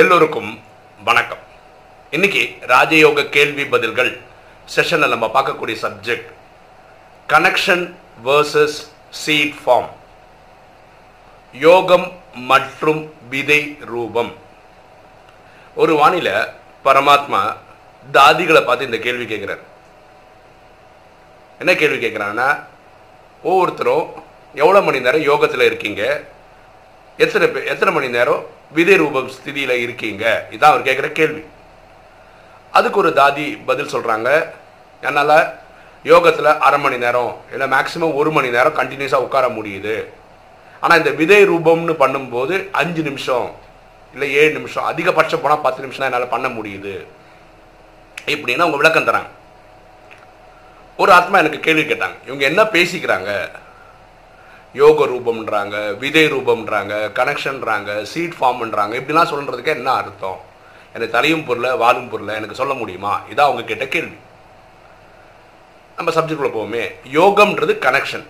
எல்லோருக்கும் வணக்கம். இன்னைக்கு ராஜயோக கேள்வி பதில்கள் செஷனில் நம்ம பார்க்கக்கூடிய subject connection versus seed form யோகம் மற்றும் விதை ரூபம். ஒரு வானில பரமாத்மா தாதிகளை பார்த்து இந்த கேள்வி கேட்குறாரு. என்ன கேள்வி கேட்குறாங்கன்னா ஒவ்வொருத்தரும் எவ்வளோ மணி நேரம் யோகத்தில் இருக்கீங்க? எத்தனை எத்தனை மணி நேரம்? விதை ரூபம் ஸ்திதியில் இருக்கீங்க? இதான் அவர் கேட்குற கேள்வி. அதுக்கு ஒரு தாதி பதில் சொல்கிறாங்க என்னால் யோகத்தில் அரை மணி நேரம் இல்லை மேக்ஸிமம் ஒரு மணி நேரம் கண்டினியூஸாக உட்கார முடியுது. ஆனால் இந்த விதை ரூபம்னு பண்ணும்போது அஞ்சு நிமிஷம் இல்லை ஏழு நிமிஷம் அதிகபட்சம் போனால் பத்து நிமிஷம் தான் என்னால் பண்ண முடியுது. இப்படின்னு அவங்க விளக்கம் தராங்க. ஒரு ஆத்மா எனக்கு கேள்வி கேட்டாங்க. இவங்க என்ன பேசிக்கிறாங்க? யோக ரூபம்ன்றாங்க விதை ரூபம்ன்றாங்க கனெக்ஷன்றாங்க சீட் ஃபார்ம்ன்றாங்க இப்படிலாம் சொல்கிறதுக்கு என்ன அர்த்தம்? எனக்கு தலையும் பொருளை வாழும் பொருளை எனக்கு சொல்ல முடியுமா? இதான் அவங்க கேட்ட கேள்வி. நம்ம சப்ஜெக்டில் போவோமே. யோகம்ன்றது கனெக்ஷன்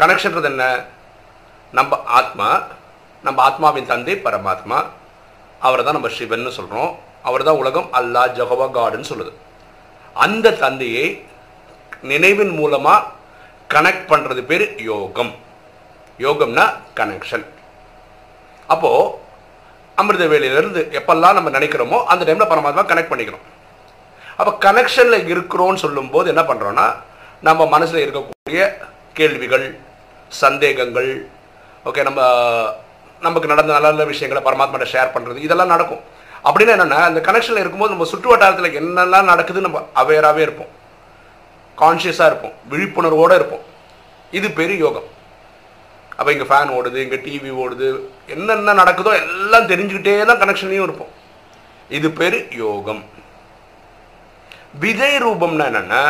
கனெக்ஷன்றது என்ன? நம்ம ஆத்மா நம்ம ஆத்மாவின் தந்தை பரமாத்மா. அவரை தான் நம்ம சிவன் சொல்கிறோம் அவர் தான் உலகம் அல்லாஹ் ஜஹவா காடுன்னு சொல்லுது. அந்த தந்தையை நினைவின் மூலமாக கனெக்ட் பண்ணுறது பேர் யோகம். யோகம்னா கனெக்ஷன் அப்போது அமிர்த வேலையிலேருந்து எப்பெல்லாம் நம்ம நினைக்கிறோமோ அந்த டைமில் பரமாத்மா கனெக்ட் பண்ணிக்கிறோம் அப்போ கனெக்ஷனில் இருக்கிறோன்னு சொல்லும்போது என்ன பண்ணுறோன்னா நம்ம மனசில் இருக்கக்கூடிய கேள்விகள் சந்தேகங்கள் ஓகே நம்ம நமக்கு நடந்த நல்ல நல்ல விஷயங்களை பரமாத்மாட்ட ஷேர் பண்ணுறது இதெல்லாம் நடக்கும். அப்படின்னா என்னென்னா அந்த கனெக்ஷனில் இருக்கும்போது நம்ம சுற்று வட்டாரத்தில் என்னெல்லாம் நடக்குதுன்னு நம்ம அவேராகவே இருப்போம். கான்ஷியஸாக இருப்போம். விழிப்புணர்வோடு இருப்போம். இது பெரிய யோகம். அப்போ இங்கே ஃபேன் ஓடுது இங்கே டிவி ஓடுது என்னென்ன நடக்குதோ எல்லாம் தெரிஞ்சுக்கிட்டே தான் கனெக்ஷன்லையும் இருப்போம். இது பேர் யோகம். விதை ரூபம்னா என்னென்னா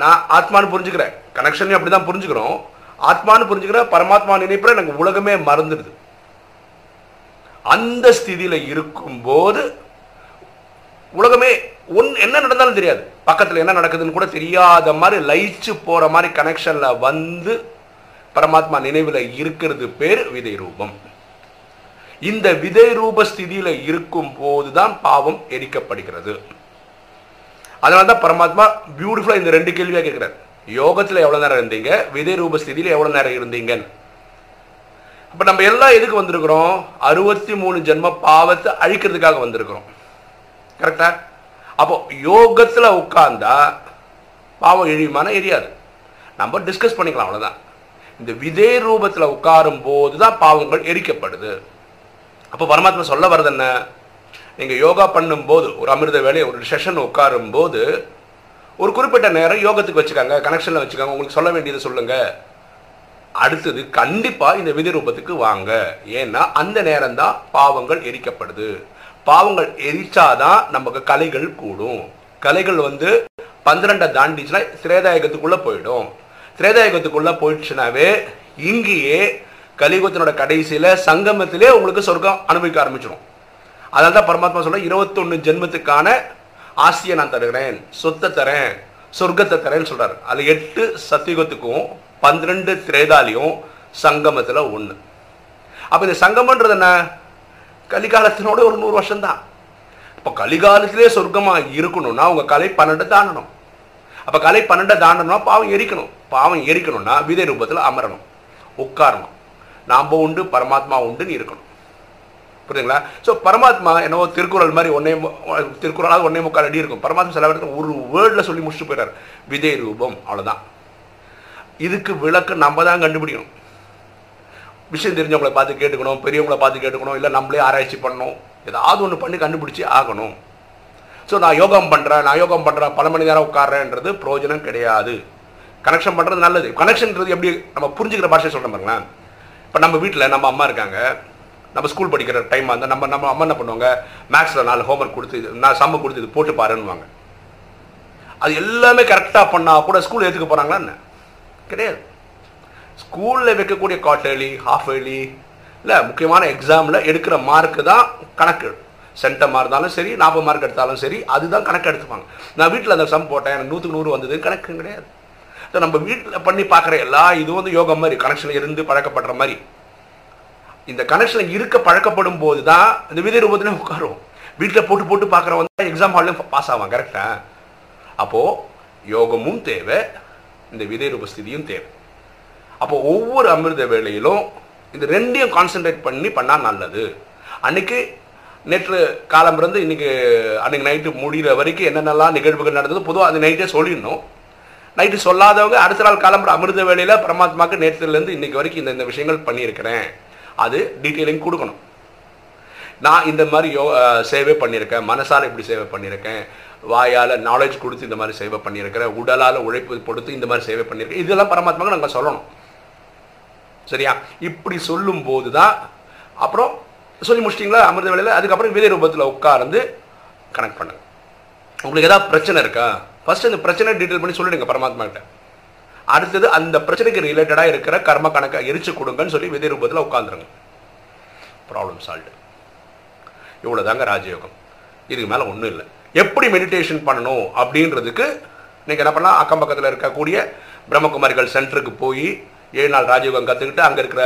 நான் ஆத்மானு புரிஞ்சுக்கிறேன். கனெக்ஷன்லையும் அப்படி தான் புரிஞ்சுக்கிறோம். ஆத்மானு புரிஞ்சுக்கிற பரமாத்மா நினைப்பில் எனக்கு உலகமே மறந்துடுது. அந்த ஸ்திதியில் இருக்கும்போது உலகமே ஒன் என்ன நடந்தாலும் தெரியாது. பக்கத்தில் என்ன நடக்குதுன்னு கூட தெரியாத மாதிரி லயிச்சு போகிற மாதிரி கனெக்ஷனில் வந்து பரமாத்மா நினைவில் இருக்கிறது பேர் விதை ரூபம் இந்த விதை ரூப ஸ்திதியில் இருக்கும் போது தான் பாவம் எரிக்கப்படுகிறது. அதனால தான் பரமாத்மா பியூட்டிஃபுல்லாக இந்த ரெண்டு கேள்வியாக கேட்குறாரு யோகத்தில் எவ்வளோ நேரம் இருந்தீங்க? விதை ரூப ஸ்திதியில் எவ்வளோ நேரம் இருந்தீங்கன்னு. அப்போ நம்ம எல்லாம் எதுக்கு வந்திருக்கிறோம்? அறுபத்தி மூணு ஜென்ம பாவத்தை அழிக்கிறதுக்காக வந்திருக்கிறோம். கரெக்டா அப்போ யோகத்தில் உட்கார்ந்தா பாவம் எழியுமான எரியாது. நம்ம டிஸ்கஸ் பண்ணிக்கலாம் அவ்வளோதான் இந்த விதே ரூபத்தில் உட்காரும் போது தான் பாவங்கள் எரிக்கப்படுது. அப்போ பரமாத்மா சொல்ல வர்றது என்ன? நீங்கள் யோகா பண்ணும்போது ஒரு அமிர்த வேலையை ஒரு செஷன் உட்காரும் போது ஒரு குறிப்பிட்ட நேரம் யோகத்துக்கு வச்சுக்காங்க கனெக்ஷனில் வச்சுக்காங்க உங்களுக்கு சொல்ல வேண்டியதை சொல்லுங்கள் அடுத்தது கண்டிப்பாக இந்த விதி ரூபத்துக்கு வாங்க. ஏன்னா அந்த நேரம் தான் பாவங்கள் எரிக்கப்படுது. பாவங்கள் எரிச்சாதான் நமக்கு கலைகள் கூடும். கலைகள் வந்து பன்னிரெண்டை தாண்டிச்சுன்னா திரேதாயகத்துக்குள்ளே போயிடும். திரேதாயகத்துக்குள்ளே போயிடுச்சுனாவே இங்கேயே கலியுகத்தினோட கடைசியில் சங்கமத்திலே உங்களுக்கு சொர்க்கம் அனுபவிக்க ஆரம்பிச்சிடும் அதனால தான் பரமாத்மா சொல்ல இருபத்தொன்று ஜென்மத்துக்கான ஆசையை நான் தருகிறேன் சொத்தை தரேன் சொர்க்கத்தை தரேன்னு சொல்கிறார் அது எட்டு சத்தியுகத்துக்கும் பன்னிரெண்டு திரேதாலையும் சங்கமத்தில் ஒன்று அப்போ இந்த சங்கமன்றது என்ன? கலிகாலத்தினோட ஒரு நூறு வருஷம்தான். இப்போ கலிகாலத்திலே சொர்க்கமாக இருக்கணும்னா உங்கள் கலை பன்னெண்டு தாண்டணும் அப்போ கலை பன்னெண்டை தாண்டணும்னா பாவம் எரிக்கணும். பாவம் எரிக்கணும்னா விதை ரூபத்தில் அமரணும். உட்காரணும். நாம் உண்டு பரமாத்மா உண்டுன்னு இருக்கணும். புரியுதுங்களா? ஸோ பரமாத்மா என்னவோ திருக்குறள் மாதிரி ஒன்னே திருக்குறளாக ஒன்னே முக்கால் அடி இருக்கும். பரமாத்மா சில இடத்துல ஒரு வேர்டில் சொல்லி முடிச்சுட்டு போயிடார் விதை ரூபம் அவ்வளோதான் இதுக்கு விளக்கு நம்ம தான் கண்டுபிடிக்கணும். விஷயம் தெரிஞ்சவங்களை பார்த்து கேட்டுக்கணும் பெரியவங்களை பார்த்து கேட்டுக்கணும் இல்லை நம்மளே ஆராய்ச்சி பண்ணணும். ஏதாவது ஒன்று பண்ணி கண்டுபிடிச்சி ஆகணும். ஸோ நான் யோகம் பண்ணுறேன் நான் யோகம் பண்ணுறேன் பல மணி நேரம் உட்காடுறேன்றது பிரயோஜனம் கிடையாது. கனெக்ஷன் பண்ணுறது நல்லது. கனெக்ஷன்ன்றது எப்படி நம்ம புரிஞ்சுக்கிற பாஷை சொல்கிறேன் பாருங்களேன். இப்போ நம்ம வீட்டில் நம்ம அம்மா இருக்காங்க. நம்ம ஸ்கூல் படிக்கிற டைமாக இருந்தால் நம்ம நம்ம அம்மா என்ன பண்ணுவாங்க? மேக்ஸில் நாலு ஹோம்ஒர்க் கொடுத்து இது நான் சம்ம கொடுத்து இது போட்டு பாருன்னுவாங்க. அது எல்லாமே கரெக்டாக பண்ணால் கூட ஸ்கூல் ஏற்றுக்க போகிறாங்களா என்ன? கிடையாது. ஸ்கூலில் வைக்கக்கூடிய குவார்டர்லி ஹாஃப் இயர்லி இல்லை முக்கியமான எக்ஸாமில் எடுக்கிற மார்க்கு தான் கணக்கு. சென்டமாக இருந்தாலும் சரி நாற்பது மார்க் எடுத்தாலும் சரி அதுதான் கணக்கு எடுத்துப்பாங்க. நான் வீட்டில் அந்த சம் போட்டேன் எனக்கு நூற்றுக்கு நூறு வந்தது கணக்கு கிடையாது. ஸோ நம்ம வீட்டில் பண்ணி பார்க்குற எல்லா இதுவும் வந்து யோகா மாதிரி கனெக்ஷன் இருந்து பழக்கப்படுற மாதிரி. இந்த கனெக்ஷன் இருக்க பழக்கப்படும் போது தான் இந்த விதை ரூபத்தில் உட்காரும் வீட்டில் போட்டு போட்டு பார்க்குறவங்க தான் எக்ஸாம் ஹால்லையும் பாஸ் ஆவான் கரெக்டா அப்போது யோகமும் தேவை இந்த விதை ரூபஸ்திதியும் தேவை. அப்போ ஒவ்வொரு அமிர்த வேலையிலும் இந்த ரெண்டையும் கான்சென்ட்ரேட் பண்ணி பண்ணால் நல்லது. அன்னைக்கு நேற்று காலம் இருந்து இன்னைக்கு அன்னைக்கு நைட்டு முடிகிற வரைக்கும் என்னென்னலாம் நிகழ்வுகள் நடந்தது பொதுவாக அந்த நைட்டே சொல்லிடணும். நைட்டு சொல்லாதவங்க அடுத்த நாள் காலம்புற அமிர்த வேலையில் பரமாத்மாக்கு நேற்றுலேருந்து இன்னைக்கு வரைக்கும் இந்த இந்த விஷயங்கள் பண்ணியிருக்கிறேன். அது டீட்டெயிலிங் கொடுக்கணும். நான் இந்த மாதிரி யோ சேவை பண்ணியிருக்கேன். மனசால் இப்படி சேவை பண்ணியிருக்கேன். வாயால் நாலேஜ் கொடுத்து இந்த மாதிரி சேவை பண்ணியிருக்கிறேன். உடலால் உழைப்பு கொடுத்து இந்த மாதிரி சேவை பண்ணியிருக்கேன். இதெல்லாம் பரமாத்மாவுக்கு நாங்கள் சொல்லணும். சரியா? இப்படி சொல்லும்போது தான் அப்புறம் சொல்லி முடிச்சிட்டிங்களா? அமிர்த வேலையில் அதுக்கப்புறம் விதை ரூபத்தில் உட்கார்ந்து கனெக்ட் பண்ணுங்க உங்களுக்கு ஏதாவது பிரச்சனை இருக்கா? ஃபஸ்ட்டு இந்த பிரச்சனை டீட்டெயில் பண்ணி சொல்லிடுங்க பரமாத்மா கிட்ட அடுத்தது அந்த பிரச்சனைக்கு ரிலேட்டடாக இருக்கிற கர்ம கணக்கை எரிச்சு கொடுங்கன்னு சொல்லி விதை ரூபத்தில் உட்காந்துருங்க ப்ராப்ளம் சால்வ்டு இவ்வளோதாங்க ராஜயோகம். இதுக்கு மேலே ஒன்றும் இல்லை. எப்படி மெடிடேஷன் பண்ணணும் அப்படின்றதுக்கு நீங்கள் என்ன பண்ணலாம்? அக்கம் பக்கத்தில் இருக்கக்கூடிய பிரம்மகுமாரிகள் சென்டருக்கு போய் ஏழு நாள் ராஜயோகம் கற்றுக்கிட்டு அங்கே இருக்கிற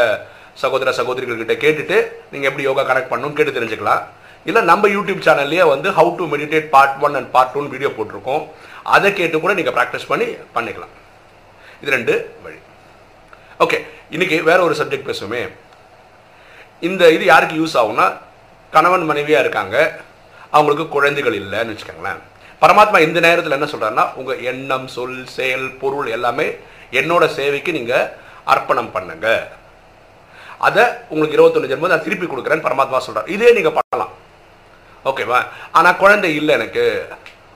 சகோதர சகோதரிகள்கிட்ட கேட்டுட்டு நீங்கள் எப்படி யோகா கனெக்ட் பண்ணணும்னு கேட்டு தெரிஞ்சுக்கலாம். இல்லை நம்ம யூடியூப் சேனல்லையே வந்து how to meditate part one and part டூன்னு வீடியோ போட்டிருக்கோம். அதை கேட்டு கூட நீங்கள் ப்ராக்டிஸ் பண்ணி பண்ணிக்கலாம். இது ரெண்டு வழி. ஓகே இன்னைக்கு வேற ஒரு சப்ஜெக்ட் பேசுவோமே. இந்த இது யாருக்கு யூஸ் ஆகும்னா கணவன் மனைவியாக இருக்காங்க. அவங்களுக்கு குழந்தைகள் இல்லைன்னு வச்சுக்கோங்களேன். பரமாத்மா இந்த நேரத்தில் என்ன சொல்கிறாருன்னா உங்கள் எண்ணம் சொல் செயல் பொருள் எல்லாமே என்னோட சேவைக்கு நீங்கள் அர்ப்பணம் பண்ணுங்கள் அதை உங்களுக்கு இருபத்தொன்று ஜென்மம் நான் திருப்பி கொடுக்குறேன்னு பரமாத்மா சொல்கிறார் இதே நீங்கள் பண்ணலாம். ஓகேவா ஆனால் குழந்தை இல்லை எனக்கு.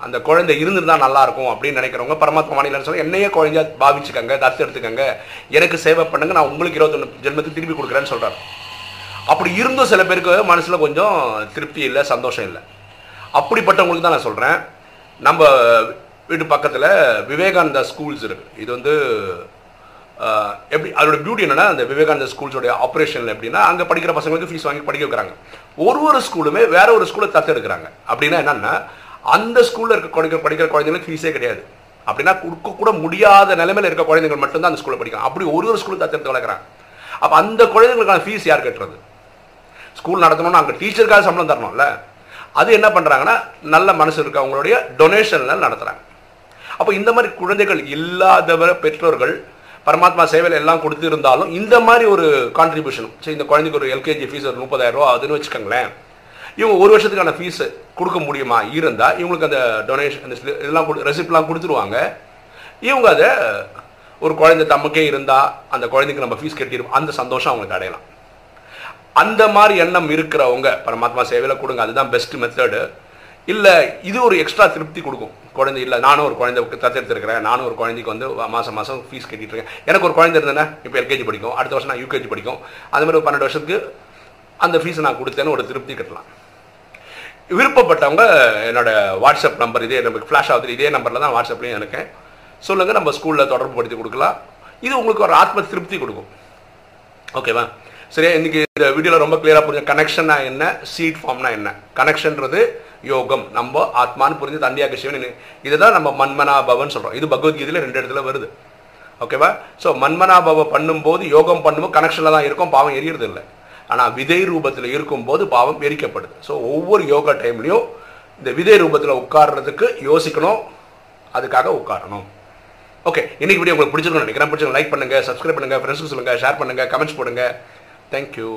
அந்த குழந்தை இருந்திருந்தா நல்லா இருக்கும் அப்படின்னு நினைக்கிறவங்க பரமாத்மா மாநிலம் சொல்ல என்னையே குழந்தையா பாவிச்சுக்கங்க தத்து எடுத்துக்கங்க. எனக்கு சேவை பண்ணுங்க நான் உங்களுக்கு இருபத்தொன்று ஜென்மத்துக்கு திருப்பி கொடுக்குறேன்னு சொல்கிறார் அப்படி இருந்தும் சில பேருக்கு மனசில் கொஞ்சம் திருப்தி இல்லை சந்தோஷம் இல்லை. அப்படிப்பட்டவங்களுக்கு தான் நான் சொல்கிறேன் நம்ம வீட்டு பக்கத்தில் விவேகானந்தா ஸ்கூல்ஸ் இருக்குது இது வந்து எப்படி அதோட பியூட்டி என்னன்னா அந்த விவேகானந்த ஸ்கூல்ஸோட ஆப்ரேஷன் எப்படின்னா அங்கே படிக்கிற பசங்களுக்கு ஃபீஸ் வாங்கி படிக்க வைக்கிறாங்க. ஒரு ஒரு ஸ்கூலுமே வேற ஒரு ஸ்கூலை தத்தெடுக்கிறாங்க அப்படின்னா என்னன்னா அந்த ஸ்கூலில் இருக்க குழந்தைங்க படிக்கிற குழந்தைங்களுக்கு ஃபீஸே கிடையாது. அப்படின்னா கொடுக்க கூட முடியாத நிலைமையில் இருக்க குழந்தைங்க மட்டும்தான் அந்த ஸ்கூலில் படிக்கிறாங்க. அப்படி ஒரு ஒரு ஸ்கூலில் தத்தெடுத்து வளர்க்குறாங்க. அப்போ அந்த குழந்தைங்களுக்கான ஃபீஸ் யார் கட்டுறது? ஸ்கூல் நடத்தணும்னா அங்கே டீச்சருக்காக சம்பளம் தரணும்ல. அது என்ன பண்ணுறாங்கன்னா நல்ல மனசு இருக்கவங்களுடைய டொனேஷன்லாம் நடத்துகிறாங்க அப்போ இந்த மாதிரி குழந்தைகள் இல்லாதவர பெற்றோர்கள் பரமாத்மா சேவையில் எல்லாம் கொடுத்துருந்தாலும் இந்த மாதிரி ஒரு கான்ட்ரிபியூஷன் சரி இந்த குழந்தைக்கு ஒரு எல்கேஜி ஃபீஸ் ஒரு முப்பதாயிரம் ரூபா அதுன்னு வச்சுக்கோங்களேன். இவங்க ஒரு வருஷத்துக்கான ஃபீஸ் கொடுக்க முடியுமா? இருந்தால் இவங்களுக்கு அந்த டொனேஷன் அந்த இதெல்லாம் கொடு ரெசிப்ட்லாம் கொடுத்துருவாங்க. இவங்க அதை ஒரு குழந்தை தமக்கே இருந்தால் அந்த குழந்தைக்கு நம்ம ஃபீஸ் கட்டிடுவோம். அந்த சந்தோஷம் அவங்களுக்கு அடையலாம். அந்த மாதிரி எண்ணம் இருக்கிறவங்க பரமாத்மா சேவையில் கொடுங்க. அதுதான் பெஸ்ட் மெத்தடு இல்லை இது ஒரு எக்ஸ்ட்ரா திருப்தி கொடுக்கும். குழந்தை இல்லை நானும் ஒரு குழந்தை தத்தெடுத்துருக்கிறேன். நானும் ஒரு குழந்தைக்கு வந்து மாதம் மாதம் ஃபீஸ் கட்டிகிட்டு இருக்கேன் எனக்கு ஒரு குழந்தை இருந்தேன்னா இப்போ எல்கேஜி படிக்கும். அடுத்த வருஷம் நான் யூகேஜி படிக்கும். அது மாதிரி ஒரு பன்னெண்டு வருஷத்துக்கு அந்த ஃபீஸை நான் கொடுத்தேன்னு ஒரு திருப்தி கட்டலாம். விருப்பப்பட்டவங்க என்னோட வாட்ஸ்அப் நம்பர் இதே நமக்கு ஃப்ளாஷ் ஆகுது. இதே நம்பரில் தான் வாட்ஸ்அப்லேயும் இருக்கேன் சொல்லுங்கள் நம்ம ஸ்கூலில் தொடர்பு படுத்தி கொடுக்கலாம். இது உங்களுக்கு ஒரு ஆத்ம திருப்தி கொடுக்கும். ஓகேவா சரியா? இன்னைக்கு இந்த வீடியோவில் ரொம்ப கிளியராக புரிஞ்ச கனெக்ஷன்னா என்ன? சீட் ஃபார்ம்னா என்ன? கனெக்ஷன்றது யோகம். நம்ம ஆத்மான்னு புரிஞ்சு தண்டியாக சிவன் இதுதான் நம்ம மன்மனா பவன் சொல்கிறோம் இது பகவத்கீதையில் ரெண்டு இடத்துல வருது. ஓகேவா? ஸோ மன்மனாபவ பண்ணும்போது யோகம் பண்ணும்போது கனெக்ஷனில் தான் இருக்கும். பாவம் எரியறது இல்லை. ஆனால் விதை ரூபத்தில் இருக்கும்போது பாவம் எரிக்கப்படுது. ஸோ ஒவ்வொரு யோகா டைம்லையும் இந்த விதை ரூபத்தில் உட்கார்றதுக்கு யோசிக்கணும். அதுக்காக உட்காரணும். ஓகே இன்னைக்கு வீடியோ உங்களுக்கு பிடிச்சிருக்கணும் நினைக்கிறேன். பிடிச்சிருக்கோம் லைக் பண்ணுங்கள் சப்ஸ்கிரைப் பண்ணுங்கள் ஃப்ரெண்ட்ஸுக்கு சொல்லுங்கள் ஷேர் பண்ணுங்கள் கமெண்ட்ஸ் போடுங்க. தேங்க்யூ